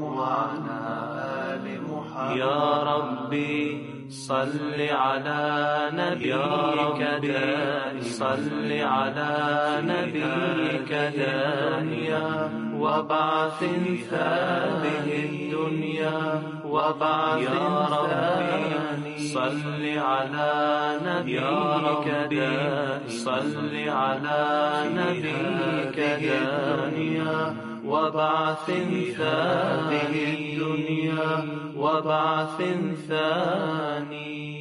وعلى آل محمد. يا ربي صل على نبيك دائما. صل على نبيك دائما. وبعث هذه الدنيا وبعث يا ربي صل على نبيك دائما. صل على نبيك دائما. وبعث هذه الدنيا وبعث ثاني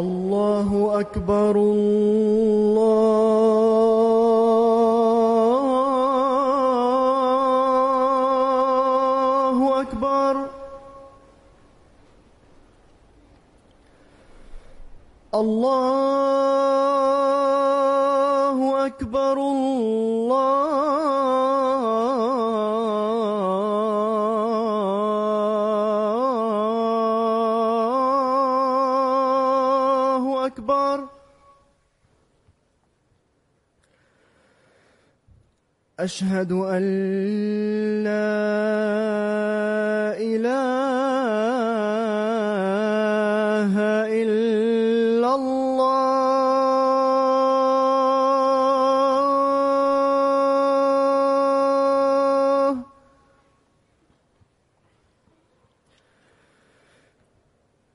الله أكبر الله أشهد أن لا إله إلا الله.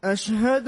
أشهد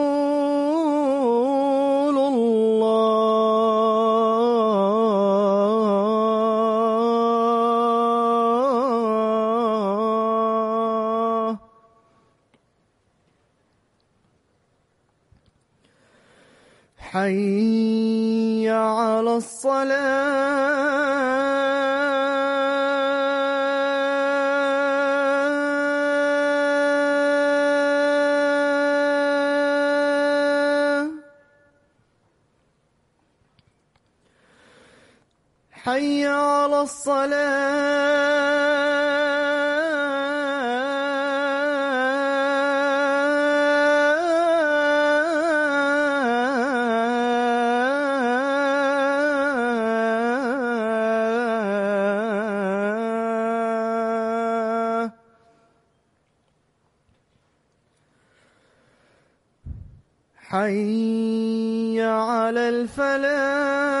حي على الفلاح.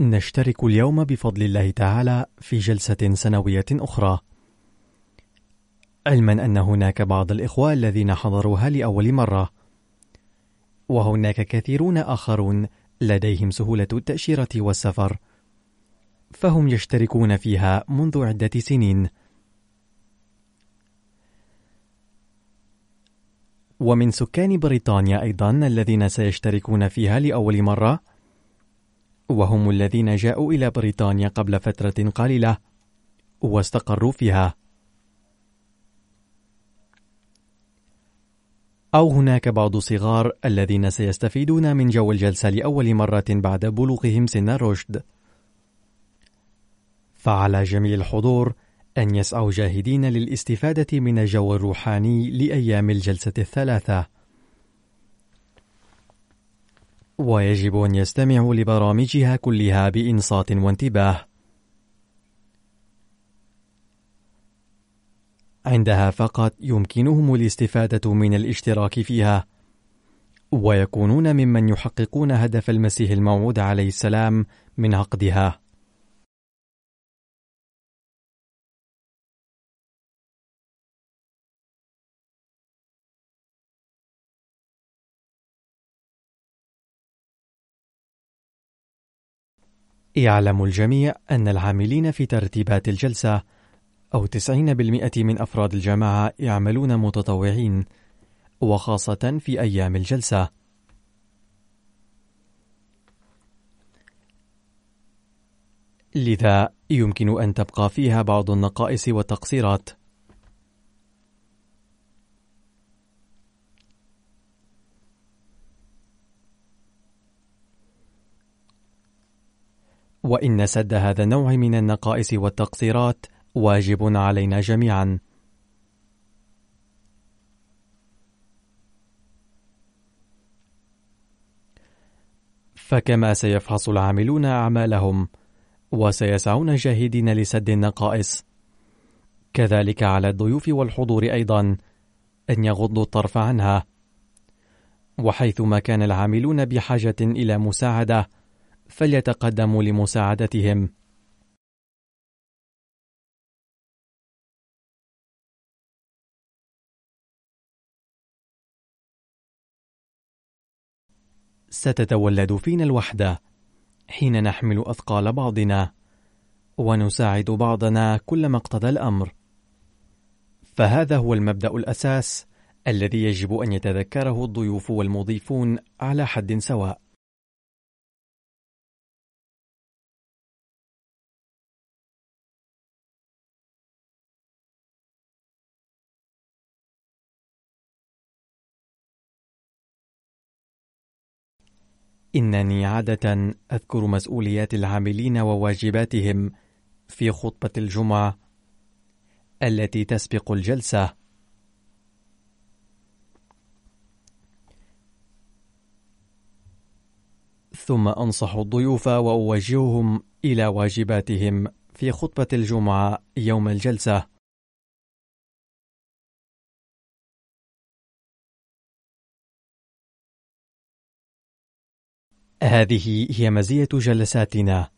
نشترك اليوم بفضل الله تعالى في جلسة سنوية أخرى. علما أن هناك بعض الإخوة الذين حضروها لأول مرة، وهناك كثيرون آخرون لديهم سهولة التأشيرة والسفر، فهم يشتركون فيها منذ عدة سنين. ومن سكان بريطانيا أيضا الذين سيشتركون فيها لأول مرة، وهم الذين جاءوا إلى بريطانيا قبل فترة قليلة واستقروا فيها. أو هناك بعض صغار الذين سيستفيدون من جو الجلسة لأول مرة بعد بلوغهم سن الرشد. فعلى جميع الحضور أن يسعوا جاهدين للاستفادة من الجو الروحاني لأيام الجلسة الثلاثة. ويجب أن يستمعوا لبرامجها كلها بإنصات وانتباه. عندها فقط يمكنهم الاستفادة من الاشتراك فيها، ويكونون ممن يحققون هدف المسيح الموعود عليه السلام من عقدها. يعلم الجميع أن العاملين في ترتيبات الجلسة أو 90% من أفراد الجماعة يعملون متطوعين وخاصة في أيام الجلسة. لذا يمكن أن تبقى فيها بعض النقائص والتقصيرات. وإن سد هذا النوع من النقائص والتقصيرات واجب علينا جميعا. فكما سيفحص العاملون أعمالهم وسيسعون جاهدين لسد النقائص. كذلك على الضيوف والحضور أيضا أن يغضوا الطرف عنها. وحيثما كان العاملون بحاجة إلى مساعدة فليتقدموا لمساعدتهم. ستتولد فينا الوحدة حين نحمل أثقال بعضنا ونساعد بعضنا كلما اقتضى الأمر. فهذا هو المبدأ الأساس الذي يجب أن يتذكره الضيوف والمضيفون على حد سواء. إنني عادة أذكر مسؤوليات العاملين وواجباتهم في خطبة الجمعة التي تسبق الجلسة. ثم أنصح الضيوف وأوجههم إلى واجباتهم في خطبة الجمعة يوم الجلسة. هذه هي مزية جلساتنا،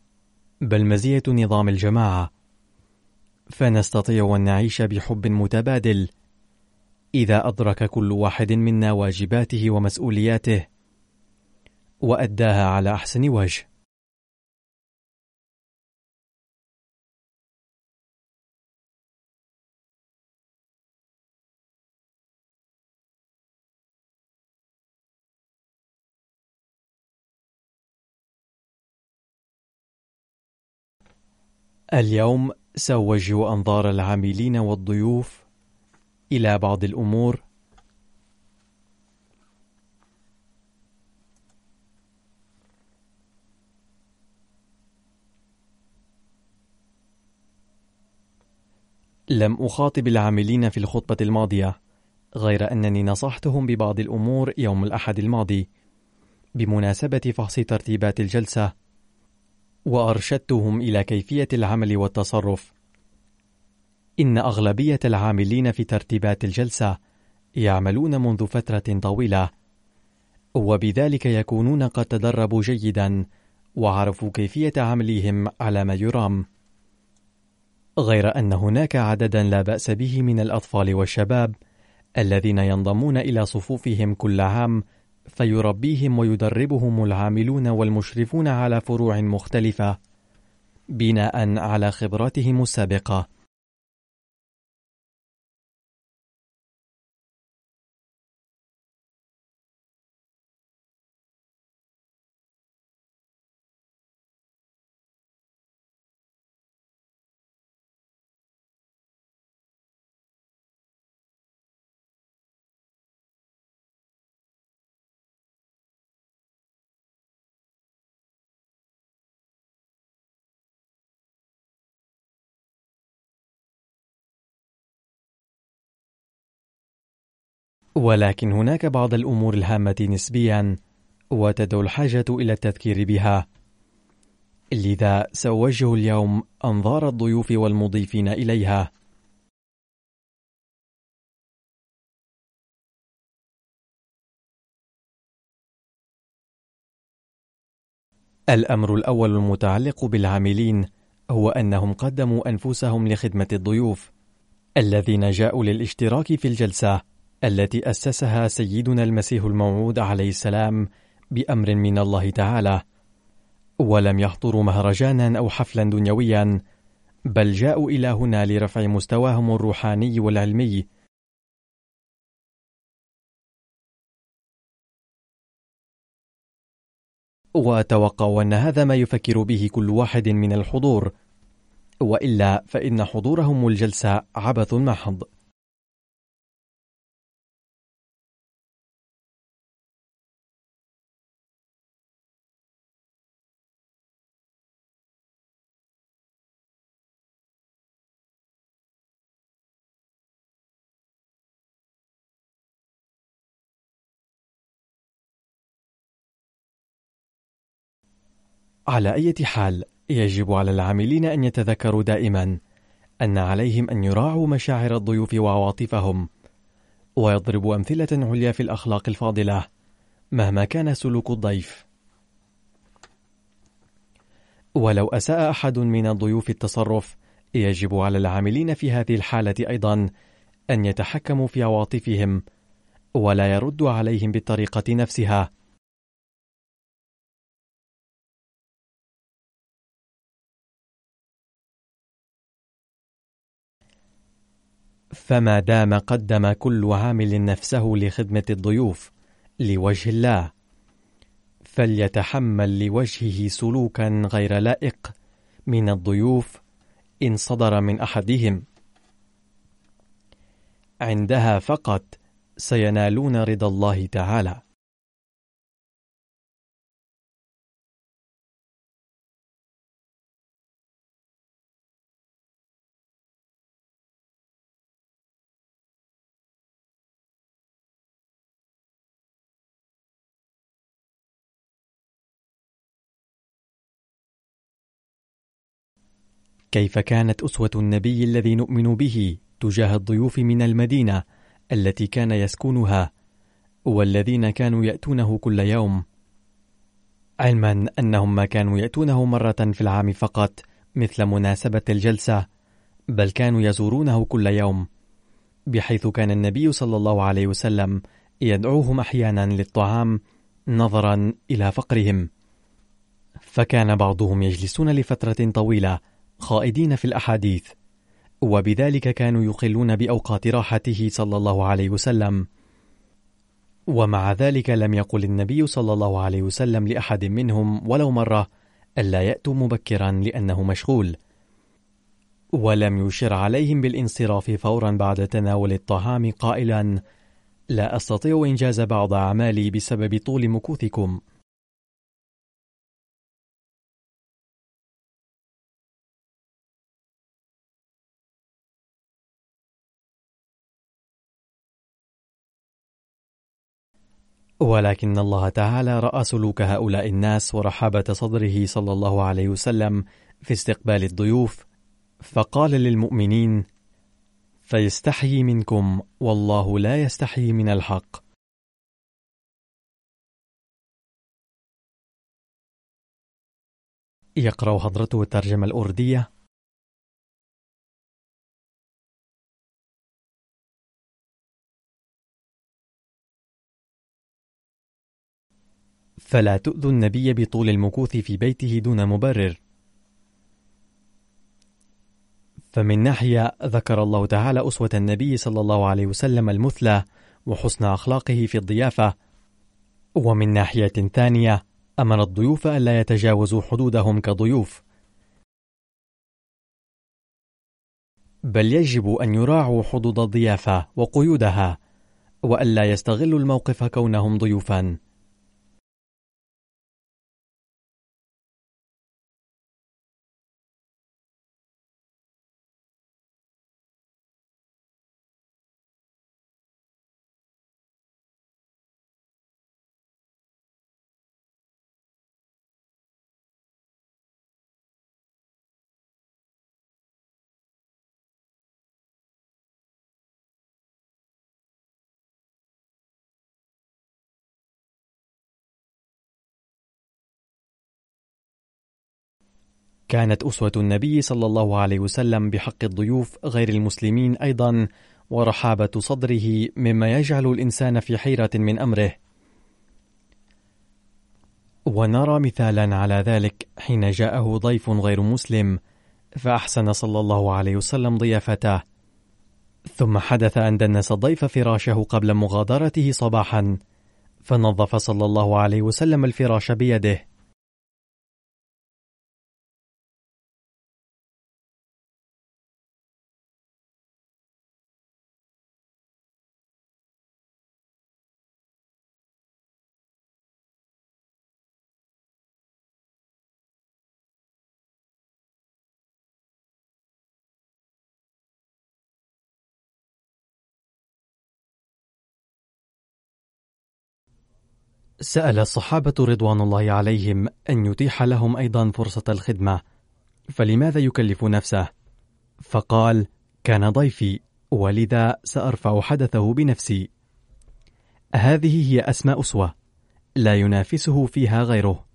بل مزية نظام الجماعة، فنستطيع أن نعيش بحب متبادل، إذا أدرك كل واحد منا واجباته ومسؤولياته، وأداها على أحسن وجه. اليوم سأوجه أنظار العاملين والضيوف إلى بعض الأمور. لم أخاطب العاملين في الخطبة الماضية غير أنني نصحتهم ببعض الأمور يوم الأحد الماضي. بمناسبة فحص ترتيبات الجلسة وأرشدتهم إلى كيفية العمل والتصرف. إن أغلبية العاملين في ترتيبات الجلسة يعملون منذ فترة طويلة، وبذلك يكونون قد تدربوا جيدا وعرفوا كيفية عملهم على ما يرام. غير أن هناك عددا لا بأس به من الأطفال والشباب الذين ينضمون إلى صفوفهم كل عام فيربيهم ويدربهم العاملون والمشرفون على فروع مختلفة بناء على خبراتهم السابقة. ولكن هناك بعض الأمور الهامة نسبيا وتدعو الحاجة إلى التذكير بها. لذا سأوجه اليوم أنظار الضيوف والمضيفين إليها. الأمر الأول المتعلق بالعاملين هو أنهم قدموا أنفسهم لخدمة الضيوف الذين جاءوا للاشتراك في الجلسة. التي أسسها سيدنا المسيح الموعود عليه السلام بأمر من الله تعالى، ولم يحضروا مهرجانا أو حفلا دنيويا بل جاءوا إلى هنا لرفع مستواهم الروحاني والعلمي. وأتوقع أن هذا ما يفكر به كل واحد من الحضور. وإلا فإن حضورهم الجلسة عبث محض. على أي حال يجب على العاملين أن يتذكروا دائما أن عليهم أن يراعوا مشاعر الضيوف وعواطفهم ويضربوا أمثلة عليا في الأخلاق الفاضلة مهما كان سلوك الضيف. ولو أساء أحد من الضيوف التصرف يجب على العاملين في هذه الحالة أيضا أن يتحكموا في عواطفهم ولا يردوا عليهم بالطريقة نفسها. فما دام قدم كل عامل نفسه لخدمة الضيوف لوجه الله فليتحمل لوجهه سلوكا غير لائق من الضيوف إن صدر من أحدهم. عندها فقط سينالون رضا الله تعالى. كيف كانت أسوة النبي الذي نؤمن به تجاه الضيوف من المدينة التي كان يسكنها والذين كانوا يأتونه كل يوم. علما أنهم ما كانوا يأتونه مرة في العام فقط مثل مناسبة الجلسة بل كانوا يزورونه كل يوم بحيث كان النبي صلى الله عليه وسلم يدعوهم أحيانا للطعام نظرا إلى فقرهم. فكان بعضهم يجلسون لفترة طويلة خائدين في الأحاديث. وبذلك كانوا يقلون بأوقات راحته صلى الله عليه وسلم. ومع ذلك لم يقل النبي صلى الله عليه وسلم لأحد منهم ولو مرة ألا يأتوا مبكرا لأنه مشغول. ولم يشر عليهم بالانصراف فورا بعد تناول الطعام قائلا لا أستطيع إنجاز بعض أعمالي بسبب طول مكوثكم. ولكن الله تعالى رأى سلوك هؤلاء الناس ورحابة صدره صلى الله عليه وسلم في استقبال الضيوف فقال للمؤمنين فيستحيي منكم والله لا يستحيي من الحق. يقرأ حضرته الترجمة الأردية فلا تؤذوا النبي بطول المكوث في بيته دون مبرر. فمن ناحية ذكر الله تعالى أسوة النبي صلى الله عليه وسلم المثلى وحسن أخلاقه في الضيافة. ومن ناحية ثانية أمر الضيوف ألا يتجاوزوا حدودهم كضيوف. بل يجب أن يراعوا حدود الضيافة وقيودها وألا يستغلوا الموقف كونهم ضيوفا. كانت أسوة النبي صلى الله عليه وسلم بحق الضيوف غير المسلمين أيضا ورحابة صدره مما يجعل الإنسان في حيرة من أمره. ونرى مثالا على ذلك حين جاءه ضيف غير مسلم فأحسن صلى الله عليه وسلم ضيافته. ثم حدث أن دنس الضيف فراشه قبل مغادرته صباحا فنظف صلى الله عليه وسلم الفراش بيده. سأل الصحابة رضوان الله عليهم أن يتيح لهم أيضا فرصة الخدمة، فلماذا يكلف نفسه؟ فقال: كان ضيفي، ولذا سأرفع حدثه بنفسي. هذه هي أسمى أسوة، لا ينافسه فيها غيره.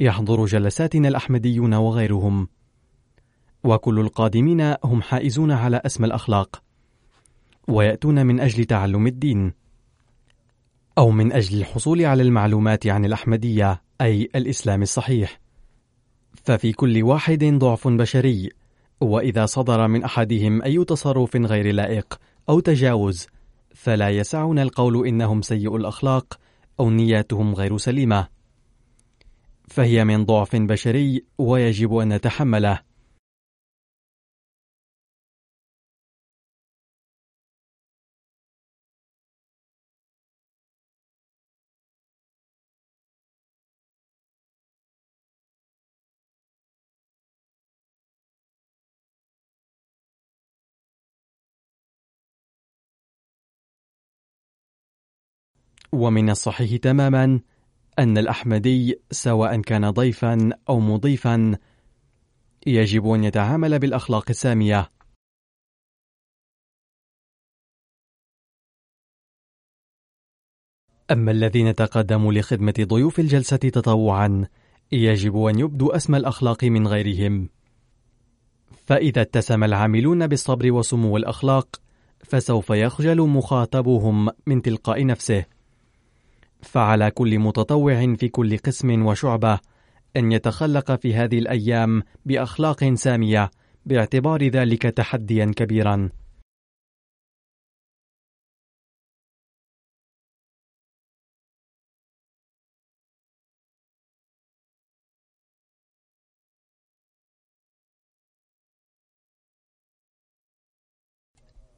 يحضر جلساتنا الأحمديون وغيرهم، وكل القادمين هم حائزون على أسمى الأخلاق، ويأتون من أجل تعلم الدين. أو من أجل الحصول على المعلومات عن الأحمدية أي الإسلام الصحيح. ففي كل واحد ضعف بشري وإذا صدر من أحدهم أي تصرف غير لائق أو تجاوز فلا يسعنا القول إنهم سيء الأخلاق أو نياتهم غير سليمة. فهي من ضعف بشري ويجب أن نتحمله. ومن الصحيح تماما أن الأحمدي سواء كان ضيفا أو مضيفا يجب أن يتعامل بالأخلاق السامية. أما الذين تقدموا لخدمة ضيوف الجلسة تطوعا يجب أن يبدوا أسمى الأخلاق من غيرهم. فإذا اتسم العاملون بالصبر وسمو الأخلاق فسوف يخجل مخاطبهم من تلقاء نفسه. فعلى كل متطوع في كل قسم وشعبة أن يتخلق في هذه الأيام بأخلاق سامية باعتبار ذلك تحديا كبيرا.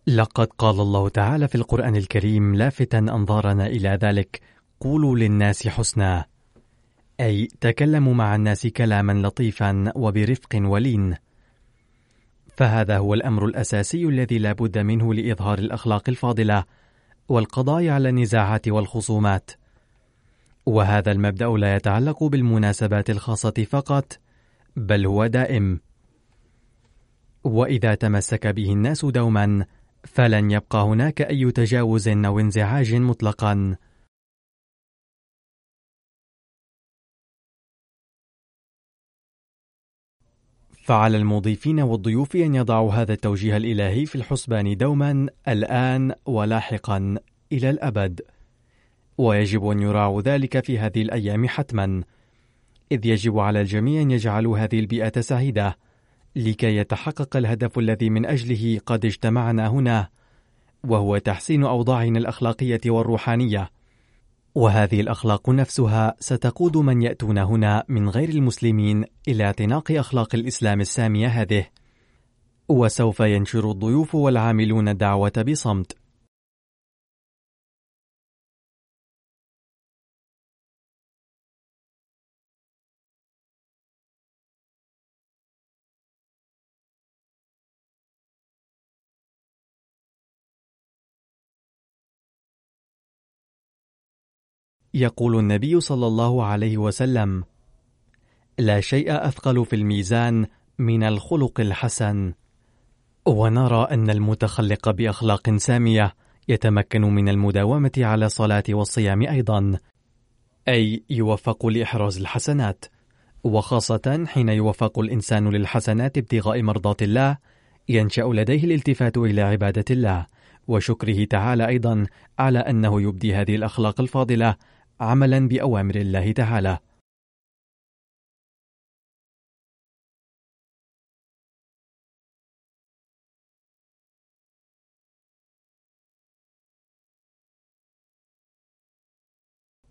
لقد قال الله تعالى في القرآن الكريم لافتا أنظارنا إلى ذلك قولوا للناس حسنا. أي تكلموا مع الناس كلاما لطيفا وبرفق ولين. فهذا هو الأمر الأساسي الذي لا بد منه لإظهار الأخلاق الفاضلة والقضاء على النزاعات والخصومات. وهذا المبدأ لا يتعلق بالمناسبات الخاصة فقط بل هو دائم. وإذا تمسك به الناس دوما فلن يبقى هناك أي تجاوز أو انزعاج مطلقا. فعلى المضيفين والضيوف أن يضعوا هذا التوجيه الإلهي في الحسبان دوما الآن ولاحقا إلى الأبد. ويجب أن يراعوا ذلك في هذه الأيام حتما. إذ يجب على الجميع أن يجعلوا هذه البيئة سعيدة لكي يتحقق الهدف الذي من أجله قد اجتمعنا هنا وهو تحسين أوضاعنا الأخلاقية والروحانية. وهذه الأخلاق نفسها ستقود من يأتون هنا من غير المسلمين إلى اعتناق أخلاق الإسلام السامية هذه. وسوف ينشر الضيوف والعاملون الدعوة بصمت. يقول النبي صلى الله عليه وسلم لا شيء أثقل في الميزان من الخلق الحسن. ونرى أن المتخلق بأخلاق سامية يتمكن من المداومة على الصلاة والصيام أيضا أي يوفق لإحراز الحسنات. وخاصة حين يوفق الإنسان للحسنات ابتغاء مرضات الله ينشأ لديه الالتفات إلى عبادة الله. وشكره تعالى أيضا على أنه يبدي هذه الأخلاق الفاضلة عملا بأوامر الله تعالى.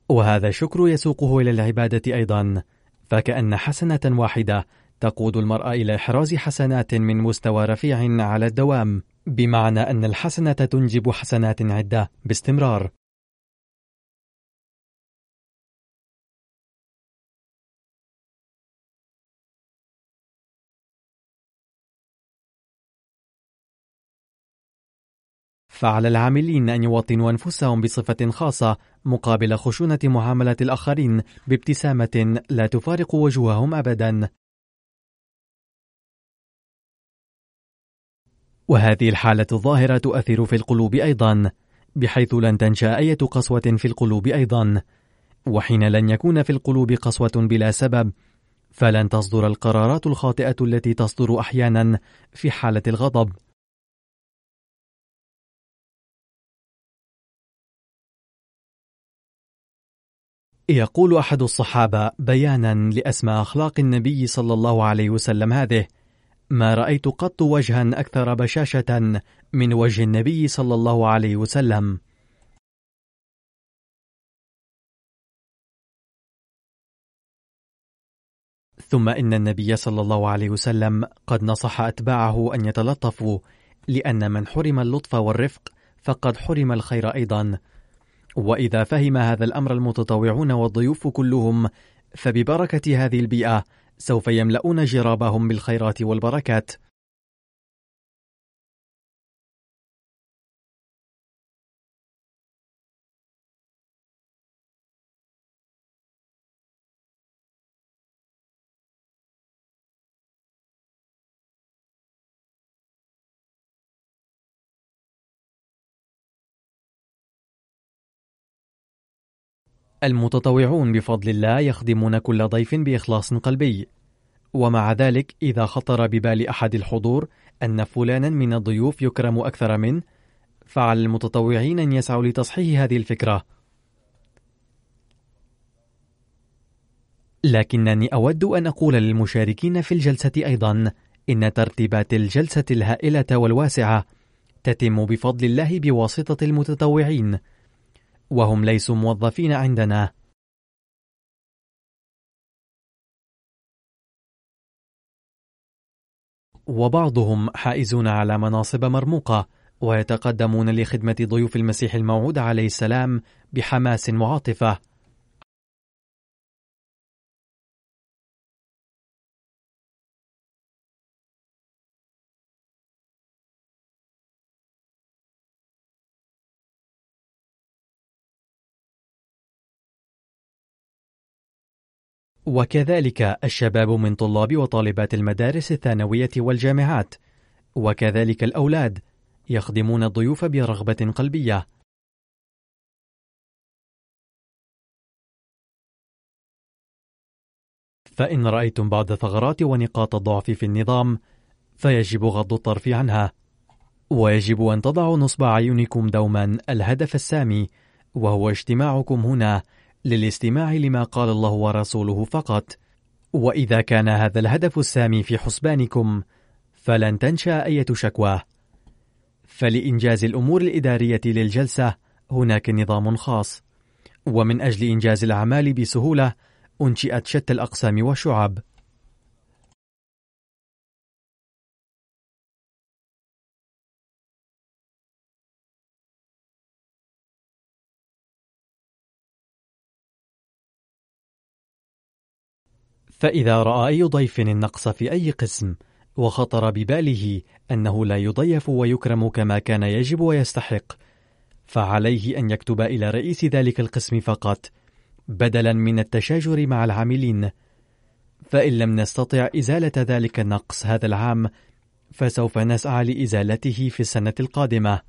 وهذا شكر يسوقه إلى العبادة أيضا. فكأن حسنة واحدة تقود المرء إلى إحراز حسنات من مستوى رفيع على الدوام بمعنى أن الحسنة تنجب حسنات عدة باستمرار. فعلى العاملين أن يوطنوا أنفسهم بصفة خاصة مقابل خشونة معاملة الآخرين بابتسامة لا تفارق وجوههم أبدا. وهذه الحالة الظاهرة تؤثر في القلوب أيضا بحيث لن تنشأ أية قسوة في القلوب أيضا. وحين لن يكون في القلوب قسوة بلا سبب فلن تصدر القرارات الخاطئة التي تصدر أحيانا في حالة الغضب. يقول أحد الصحابة بيانا لأسمى أخلاق النبي صلى الله عليه وسلم هذه ما رأيت قط وجها أكثر بشاشة من وجه النبي صلى الله عليه وسلم. ثم إن النبي صلى الله عليه وسلم قد نصح أتباعه أن يتلطفوا لأن من حرم اللطف والرفق فقد حرم الخير أيضا. وإذا فهم هذا الأمر المتطوعون والضيوف كلهم فببركة هذه البيئة سوف يملؤون جرابهم بالخيرات والبركات. المتطوعون بفضل الله يخدمون كل ضيف بإخلاص قلبي. ومع ذلك إذا خطر ببال أحد الحضور أن فلانا من الضيوف يكرم أكثر منه فعلى المتطوعين أن يسعوا لتصحيح هذه الفكرة. لكنني أود أن أقول للمشاركين في الجلسة أيضا إن ترتيبات الجلسة الهائلة والواسعة تتم بفضل الله بواسطة المتطوعين. وهم ليسوا موظفين عندنا. وبعضهم حائزون على مناصب مرموقة ويتقدمون لخدمة ضيوف المسيح الموعود عليه السلام بحماس وعاطفة وكذلك الشباب من طلاب وطالبات المدارس الثانوية والجامعات وكذلك الأولاد يخدمون الضيوف برغبة قلبية. فإن رأيتم بعض ثغرات ونقاط الضعف في النظام فيجب غض الطرف عنها ويجب أن تضعوا نصب أعينكم دوما الهدف السامي وهو اجتماعكم هنا. للاستماع لما قال الله ورسوله فقط. وإذا كان هذا الهدف السامي في حسبانكم فلن تنشأ أية شكوى فلإنجاز الأمور الإدارية للجلسة هناك نظام خاص. ومن أجل إنجاز الأعمال بسهولة أنشئت شتى الأقسام والشعب. فإذا رأى أي ضيف النقص في أي قسم وخطر بباله أنه لا يضيف ويكرم كما كان يجب ويستحق فعليه أن يكتب إلى رئيس ذلك القسم فقط بدلا من التشاجر مع العاملين. فإن لم نستطع إزالة ذلك النقص هذا العام فسوف نسعى لإزالته في السنة القادمة.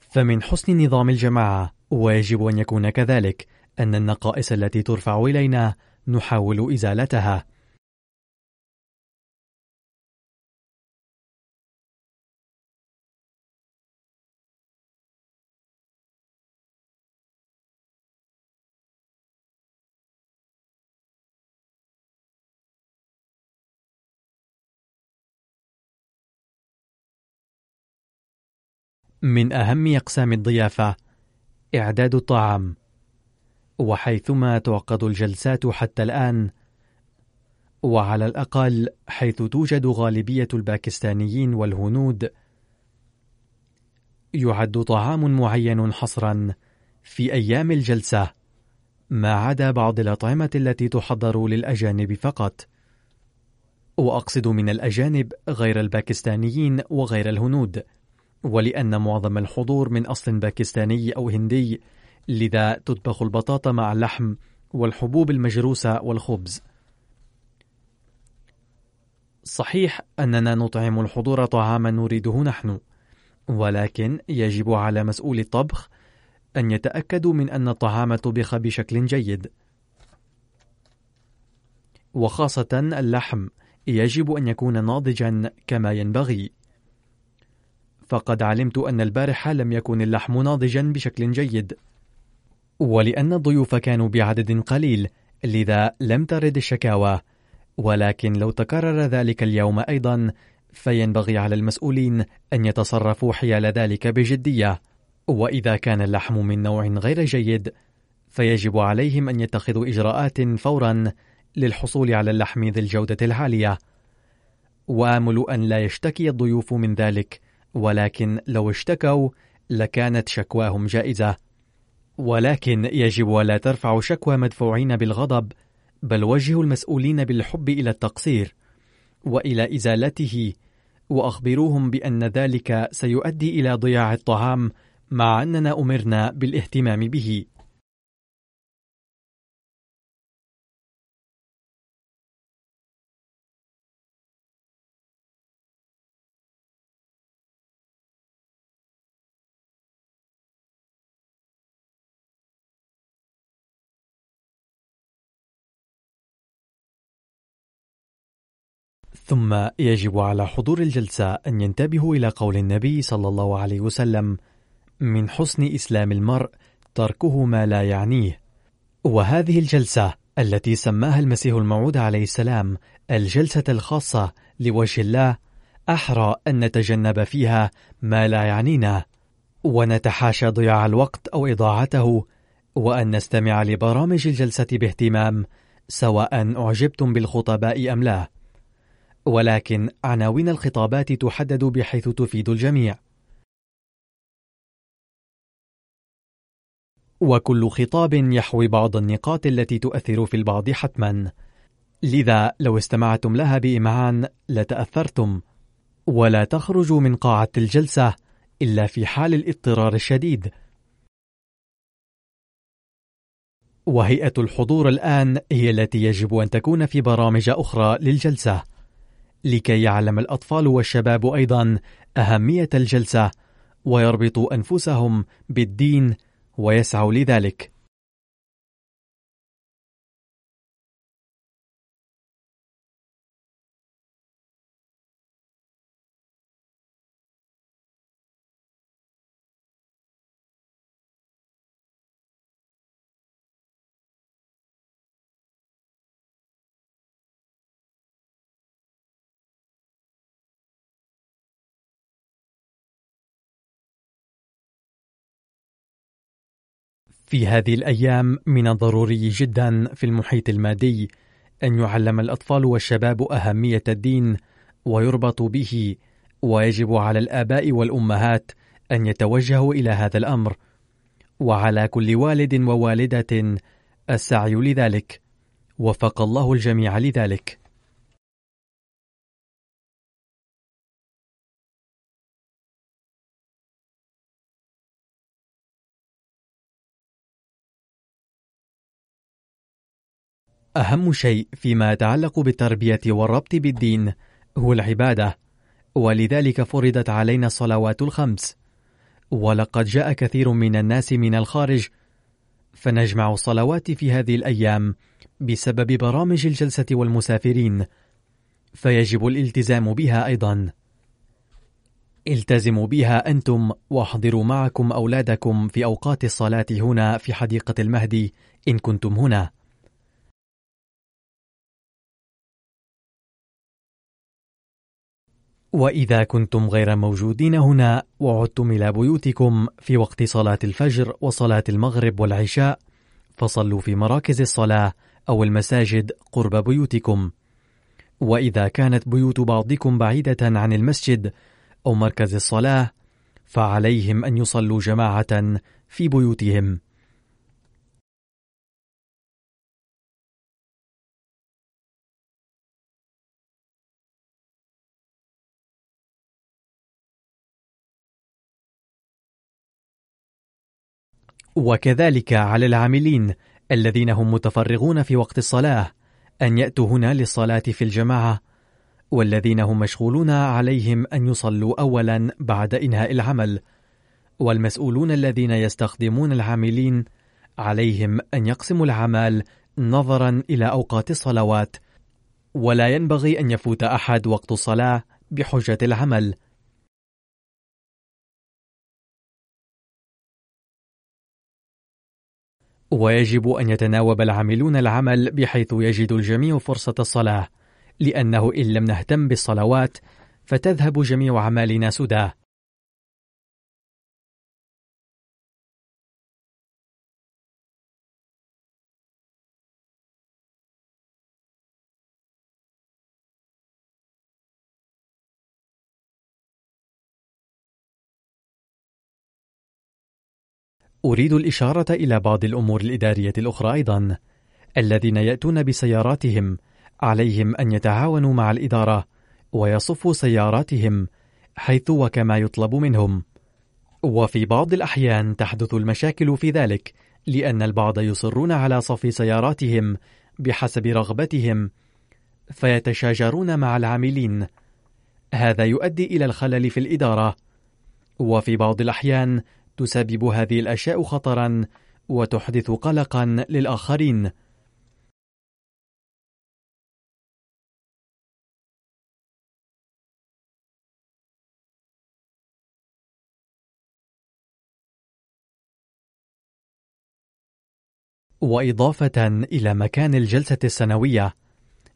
فمن حسن نظام الجماعة ويجب أن يكون كذلك أن النقائص التي ترفع إلينا نحاول إزالتها. من أهم أقسام الضيافة إعداد الطعام. وحيثما تعقد الجلسات حتى الآن وعلى الأقل حيث توجد غالبية الباكستانيين والهنود يعد طعام معين حصرا في أيام الجلسة ما عدا بعض الأطعمة التي تحضر للأجانب فقط. وأقصد من الأجانب غير الباكستانيين وغير الهنود ولأن معظم الحضور من أصل باكستاني أو هندي لذا تطبخ البطاطا مع اللحم والحبوب المجروسة والخبز. صحيح أننا نطعم الحضور طعاما نريده نحن ولكن يجب على مسؤول الطبخ أن يتأكدوا من أن الطعام طبخ بشكل جيد. وخاصة اللحم يجب أن يكون ناضجا كما ينبغي. فقد علمت أن البارحة لم يكن اللحم ناضجا بشكل جيد. ولأن الضيوف كانوا بعدد قليل لذا لم ترد الشكاوى. ولكن لو تكرر ذلك اليوم أيضا فينبغي على المسؤولين أن يتصرفوا حيال ذلك بجدية. وإذا كان اللحم من نوع غير جيد فيجب عليهم أن يتخذوا إجراءات فورا للحصول على اللحم ذي الجودة العالية. وآمل أن لا يشتكي الضيوف من ذلك ولكن لو اشتكوا لكانت شكواهم جائزة. ولكن يجب ألا ترفعوا شكوى مدفوعين بالغضب بل وجهوا المسؤولين بالحب إلى التقصير وإلى إزالته وأخبروهم بأن ذلك سيؤدي إلى ضياع الطعام مع أننا أمرنا بالاهتمام به. ثم يجب على حضور الجلسة أن ينتبهوا إلى قول النبي صلى الله عليه وسلم: من حسن إسلام المرء تركه ما لا يعنيه. وهذه الجلسة التي سماها المسيح الموعود عليه السلام الجلسة الخاصة لوجه الله أحرى أن نتجنب فيها ما لا يعنينا، ونتحاشى ضياع الوقت أو إضاعته، وأن نستمع لبرامج الجلسة باهتمام، سواء أعجبتم بالخطباء أم لا. ولكن عناوين الخطابات تحدد بحيث تفيد الجميع. وكل خطاب يحوي بعض النقاط التي تؤثر في البعض حتما. لذا لو استمعتم لها بإمعان لتأثرتم ولا تخرجوا من قاعة الجلسة إلا في حال الاضطرار الشديد. وهيئة الحضور الآن هي التي يجب أن تكون في برامج أخرى للجلسة. لكي يعلم الأطفال والشباب أيضا أهمية الجلسة ويربطوا أنفسهم بالدين ويسعوا لذلك. في هذه الأيام من الضروري جدا في المحيط المادي أن يعلم الأطفال والشباب أهمية الدين ويربط به ويجب على الآباء والأمهات أن يتوجهوا إلى هذا الأمر. وعلى كل والد ووالدة السعي لذلك. وفق الله الجميع لذلك. أهم شيء فيما يتعلق بالتربية والربط بالدين هو العبادة، ولذلك فرضت علينا الصلوات الخمس، ولقد جاء كثير من الناس من الخارج، فنجمع الصلوات في هذه الأيام بسبب برامج الجلسة والمسافرين، فيجب الالتزام بها أيضا. التزموا بها أنتم واحضروا معكم أولادكم في أوقات الصلاة هنا في حديقة المهدي إن كنتم هنا. وإذا كنتم غير موجودين هنا وعدتم إلى بيوتكم في وقت صلاة الفجر وصلاة المغرب والعشاء فصلوا في مراكز الصلاة أو المساجد قرب بيوتكم. وإذا كانت بيوت بعضكم بعيدة عن المسجد أو مركز الصلاة فعليهم أن يصلوا جماعة في بيوتهم. وكذلك على العاملين الذين هم متفرغون في وقت الصلاة أن يأتوا هنا للصلاة في الجماعة والذين هم مشغولون عليهم أن يصلوا أولا بعد إنهاء العمل والمسؤولون الذين يستخدمون العاملين عليهم أن يقسموا العمل نظرا إلى أوقات الصلوات ولا ينبغي أن يفوت أحد وقت الصلاة بحجة العمل. ويجب أن يتناوب العاملون العمل بحيث يجد الجميع فرصة الصلاة لأنه إن لم نهتم بالصلوات فتذهب جميع أعمالنا سداه أريد الإشارة إلى بعض الأمور الإدارية الأخرى أيضا الذين يأتون بسياراتهم عليهم أن يتعاونوا مع الإدارة ويصفوا سياراتهم حيث وكما يطلب منهم. وفي بعض الأحيان تحدث المشاكل في ذلك لأن البعض يصرون على صف سياراتهم بحسب رغبتهم فيتشاجرون مع العاملين. هذا يؤدي إلى الخلل في الإدارة. وفي بعض الأحيان تسبب هذه الأشياء خطرا وتحدث قلقا للآخرين. وإضافة إلى مكان الجلسة السنوية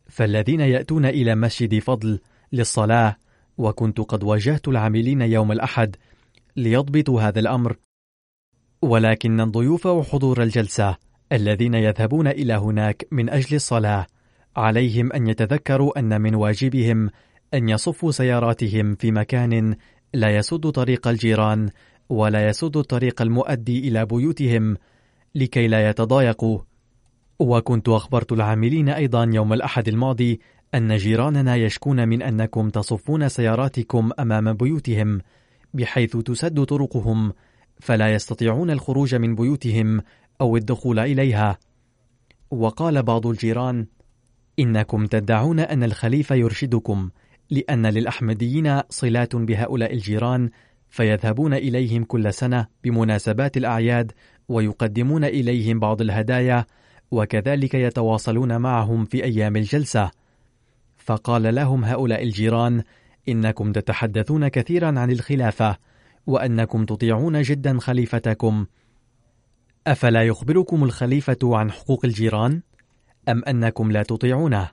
فالذين يأتون إلى مسجد فضل للصلاة وكنت قد واجهت العاملين يوم الأحد ليضبطوا هذا الأمر. ولكن الضيوف وحضور الجلسة الذين يذهبون إلى هناك من أجل الصلاة عليهم أن يتذكروا أن من واجبهم أن يصفوا سياراتهم في مكان لا يسد طريق الجيران ولا يسد الطريق المؤدي إلى بيوتهم لكي لا يتضايقوا. وكنت أخبرت العاملين أيضا يوم الأحد الماضي أن جيراننا يشكون من أنكم تصفون سياراتكم أمام بيوتهم بحيث تسد طرقهم فلا يستطيعون الخروج من بيوتهم أو الدخول إليها. وقال بعض الجيران إنكم تدعون أن الخليفة يرشدكم لأن للأحمديين صلات بهؤلاء الجيران فيذهبون إليهم كل سنة بمناسبات الأعياد ويقدمون إليهم بعض الهدايا وكذلك يتواصلون معهم في أيام الجلسة. فقال لهم هؤلاء الجيران إنكم تتحدثون كثيرا عن الخلافة وأنكم تطيعون جدا خليفتكم أفلا يخبركم الخليفة عن حقوق الجيران؟ أم أنكم لا تطيعونه؟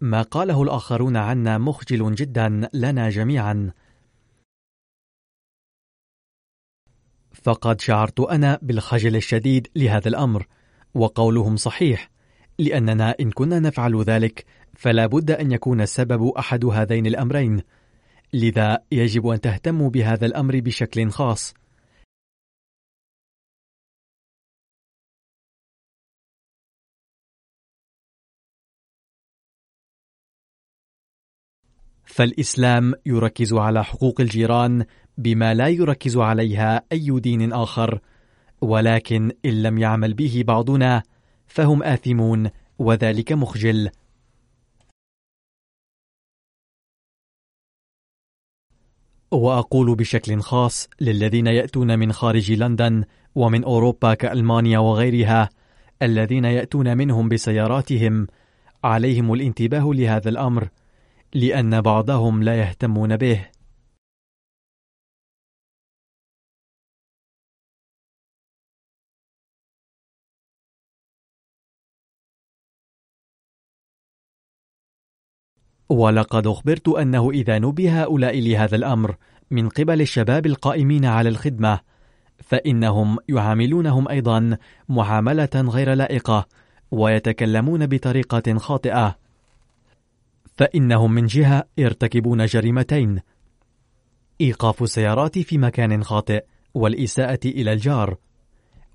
ما قاله الآخرون عنا مخجل جدا لنا جميعا فقد شعرت أنا بالخجل الشديد لهذا الأمر وقولهم صحيح لأننا إن كنا نفعل ذلك فلا بد أن يكون السبب أحد هذين الأمرين. لذا يجب أن تهتموا بهذا الأمر بشكل خاص. فالإسلام يركز على حقوق الجيران بما لا يركز عليها أي دين آخر ولكن إن لم يعمل به بعضنا فهم آثمون وذلك مخجل. وأقول بشكل خاص للذين يأتون من خارج لندن ومن أوروبا كألمانيا وغيرها الذين يأتون منهم بسياراتهم عليهم الانتباه لهذا الأمر لأن بعضهم لا يهتمون به. ولقد أخبرت أنه إذا نبه هؤلاء لهذا الأمر من قبل الشباب القائمين على الخدمة فإنهم يعاملونهم أيضا معاملة غير لائقة ويتكلمون بطريقة خاطئة. فإنهم من جهة يرتكبون جريمتين إيقاف السيارات في مكان خاطئ والإساءة إلى الجار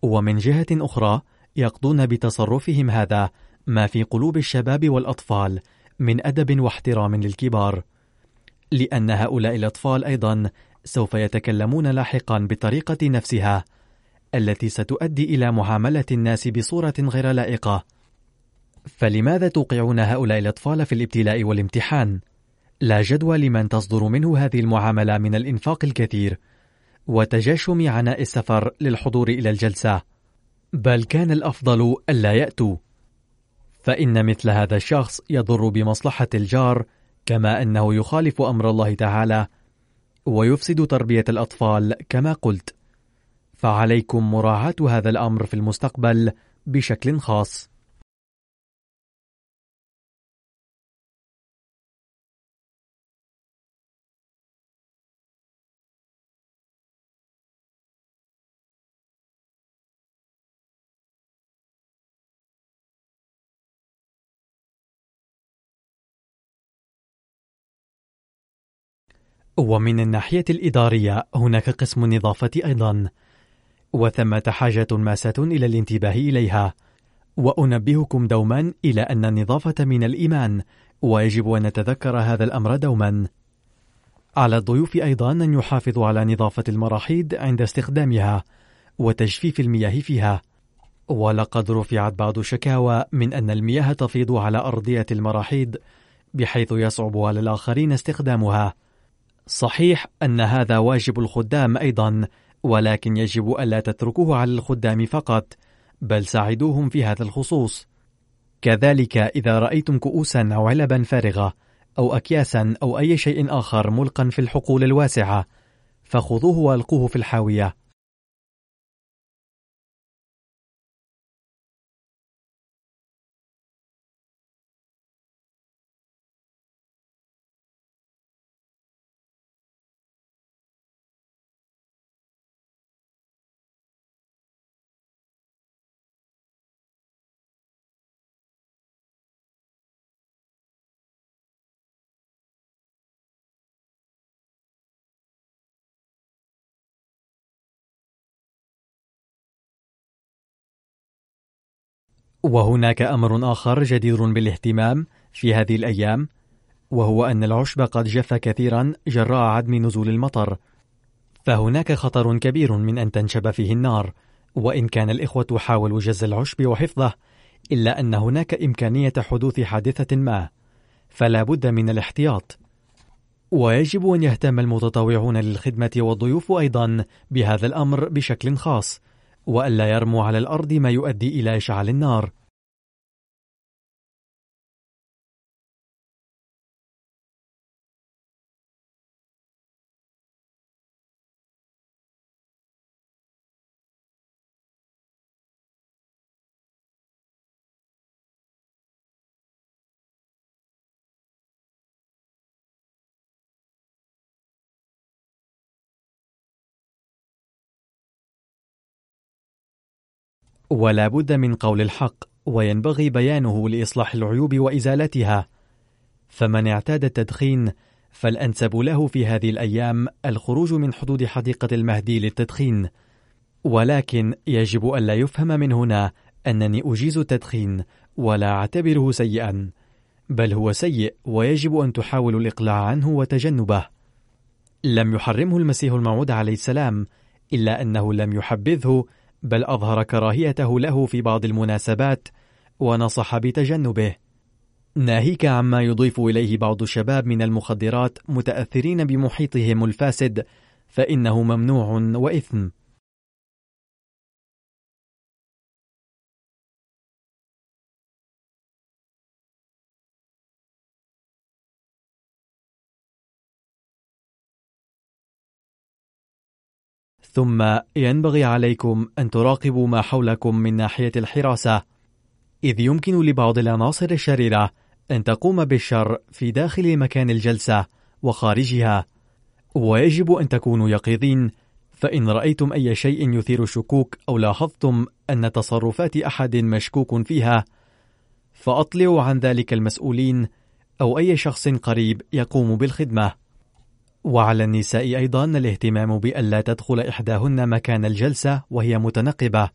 ومن جهة أخرى يقضون بتصرفهم هذا ما في قلوب الشباب والأطفال من أدب واحترام للكبار لأن هؤلاء الأطفال أيضا سوف يتكلمون لاحقا بالطريقة نفسها التي ستؤدي إلى معاملة الناس بصورة غير لائقة. فلماذا توقعون هؤلاء الأطفال في الابتلاء والامتحان؟ لا جدوى لمن تصدر منه هذه المعاملة من الإنفاق الكثير وتجاشم عناء السفر للحضور إلى الجلسة. بل كان الأفضل ألا يأتوا. فإن مثل هذا الشخص يضر بمصلحة الجار كما أنه يخالف أمر الله تعالى ويفسد تربية الأطفال كما قلت. فعليكم مراعاة هذا الأمر في المستقبل بشكل خاص. ومن الناحية الإدارية هناك قسم النظافة أيضا. وثمة حاجة ماسة إلى الانتباه إليها. وأنبهكم دوما إلى أن النظافة من الإيمان ويجب أن نتذكر هذا الأمر دوما. على الضيوف أيضا أن يحافظوا على نظافة المراحيض عند استخدامها وتجفيف المياه فيها. ولقد رفعت بعض الشكاوى من أن المياه تفيض على أرضية المراحيض بحيث يصعب على الآخرين استخدامها. صحيح أن هذا واجب الخدام أيضا ولكن يجب ألا تتركوه على الخدام فقط بل ساعدوهم في هذا الخصوص. كذلك إذا رأيتم كؤوسا أو علبا فارغة أو أكياسا أو أي شيء آخر ملقا في الحقول الواسعة فخذوه وألقوه في الحاوية. وهناك أمر آخر جدير بالاهتمام في هذه الأيام وهو أن العشب قد جف كثيرا جراء عدم نزول المطر. فهناك خطر كبير من أن تنشب فيه النار وإن كان الإخوة حاولوا جز العشب وحفظه إلا أن هناك إمكانية حدوث حادثة ما فلا بد من الاحتياط. ويجب أن يهتم المتطوعون للخدمة والضيوف أيضا بهذا الأمر بشكل خاص. وألا يرموا على الأرض ما يؤدي إلى إشعال النار. ولا بد من قول الحق وينبغي بيانه لإصلاح العيوب وإزالتها. فمن اعتاد التدخين فالأنسب له في هذه الأيام الخروج من حدود حديقة المهدي للتدخين. ولكن يجب ألا يفهم من هنا أنني أجيز التدخين ولا أعتبره سيئا بل هو سيء ويجب أن تحاول الإقلاع عنه وتجنبه. لم يحرمه المسيح الموعود عليه السلام إلا أنه لم يحبذه بل أظهر كراهيته له في بعض المناسبات ونصح بتجنبه. ناهيك عما يضيف إليه بعض الشباب من المخدرات متأثرين بمحيطهم الفاسد فإنه ممنوع وإثم. ثم ينبغي عليكم أن تراقبوا ما حولكم من ناحية الحراسة، إذ يمكن لبعض العناصر الشريرة أن تقوم بالشر في داخل مكان الجلسة وخارجها. ويجب أن تكونوا يقظين فإن رأيتم أي شيء يثير الشكوك أو لاحظتم أن تصرفات أحد مشكوك فيها فأطلعوا عن ذلك المسؤولين أو أي شخص قريب يقوم بالخدمة. وعلى النساء أيضا الاهتمام بألا تدخل إحداهن مكان الجلسة وهي متنقبة.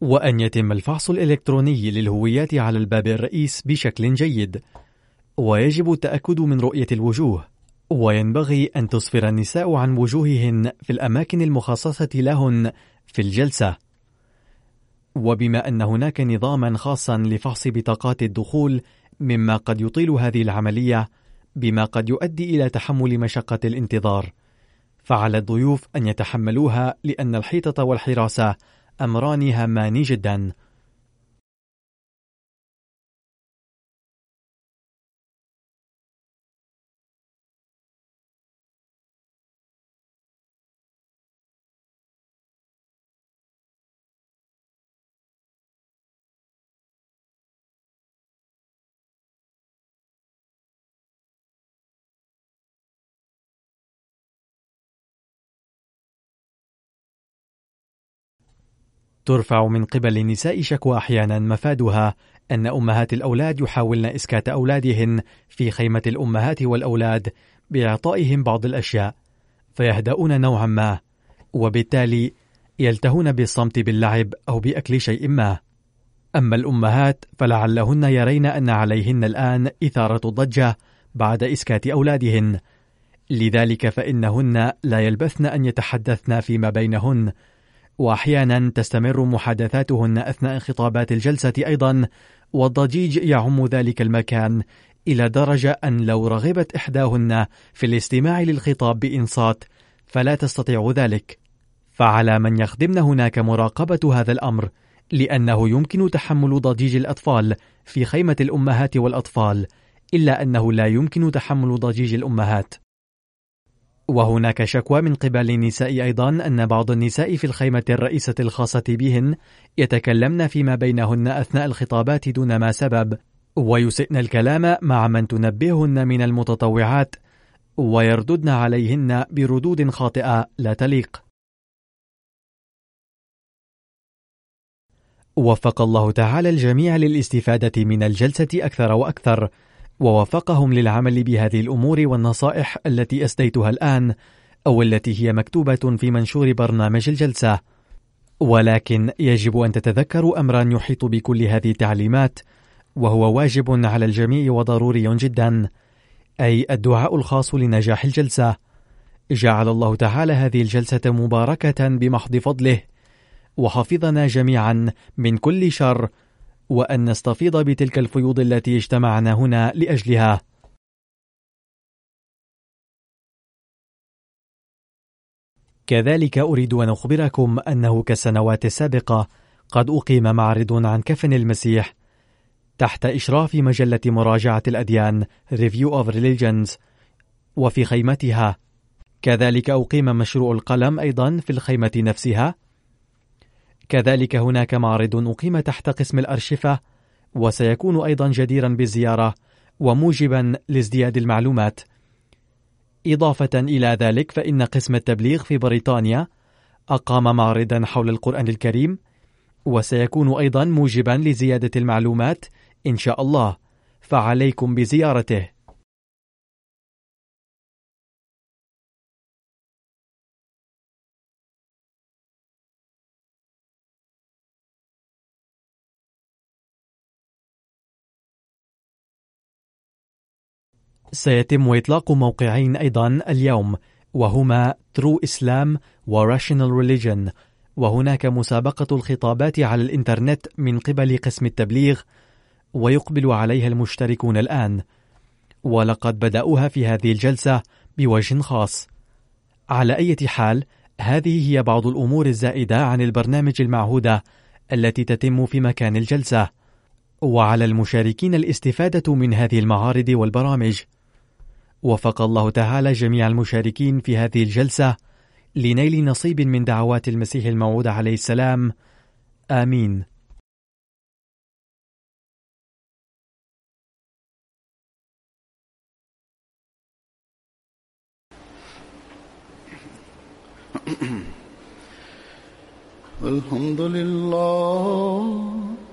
وأن يتم الفحص الإلكتروني للهويات على الباب الرئيس بشكل جيد. ويجب التأكد من رؤية الوجوه. وينبغي أن تسفر النساء عن وجوههن في الأماكن المخصصة لهن في الجلسة. وبما أن هناك نظاما خاصا لفحص بطاقات الدخول مما قد يطيل هذه العملية بما قد يؤدي إلى تحمل مشقة الانتظار. فعلى الضيوف أن يتحملوها لأن الحيطة والحراسة أمران هامان جدا. ترفع من قبل النساء شكوى أحيانا مفادها أن أمهات الأولاد يحاولن إسكات أولادهن في خيمة الأمهات والأولاد بإعطائهم بعض الأشياء فيهدؤون نوعا ما وبالتالي يلتهون بالصمت باللعب أو بأكل شيء ما. أما الأمهات فلعلهن يرين أن عليهن الآن إثارة الضجة بعد إسكات أولادهن لذلك فإنهن لا يلبثن أن يتحدثن فيما بينهن وأحيانا تستمر محادثاتهن أثناء خطابات الجلسة أيضا والضجيج يعم ذلك المكان إلى درجة أن لو رغبت إحداهن في الاستماع للخطاب بإنصات فلا تستطيع ذلك. فعلى من يخدمن هناك مراقبة هذا الأمر لأنه يمكن تحمل ضجيج الأطفال في خيمة الأمهات والأطفال إلا أنه لا يمكن تحمل ضجيج الأمهات. وهناك شكوى من قبل النساء أيضا أن بعض النساء في الخيمة الرئيسة الخاصة بهن يتكلمن فيما بينهن أثناء الخطابات دون ما سبب ويسئن الكلام مع من تنبههن من المتطوعات ويرددن عليهن بردود خاطئة لا تليق. وفق الله تعالى الجميع للاستفادة من الجلسة أكثر وأكثر. ووفقهم للعمل بهذه الأمور والنصائح التي أسديتها الآن أو التي هي مكتوبة في منشور برنامج الجلسة. ولكن يجب أن تتذكروا أمرا يحيط بكل هذه التعليمات وهو واجب على الجميع وضروري جدا أي الدعاء الخاص لنجاح الجلسة. جعل الله تعالى هذه الجلسة مباركة بمحض فضله وحفظنا جميعا من كل شر وأن نستفيض بتلك الفيوض التي اجتمعنا هنا لأجلها. كذلك أريد أن أخبركم أنه كالسنوات السابقة قد أقيم معرض عن كفن المسيح تحت إشراف مجلة مراجعة الأديان Review of Religions وفي خيمتها كذلك أقيم مشروع القلم أيضا في الخيمة نفسها كذلك هناك معرض أقيم تحت قسم الأرشفة وسيكون أيضا جديرا بالزيارة وموجبا لازدياد المعلومات. إضافة إلى ذلك فإن قسم التبليغ في بريطانيا أقام معرضا حول القرآن الكريم وسيكون أيضا موجبا لزيادة المعلومات إن شاء الله. فعليكم بزيارته. سيتم إطلاق موقعين أيضا اليوم وهما True Islam و Rational Religion. وهناك مسابقة الخطابات على الإنترنت من قبل قسم التبليغ ويقبل عليها المشتركون الآن. ولقد بدأوها في هذه الجلسة بوجه خاص. على أي حال هذه هي بعض الأمور الزائدة عن البرنامج المعهودة التي تتم في مكان الجلسة. وعلى المشاركين الاستفادة من هذه المعارض والبرامج. وفق الله تعالى جميع المشاركين في هذه الجلسة لنيل نصيب من دعوات المسيح الموعود عليه السلام. آمين. الحمد لله.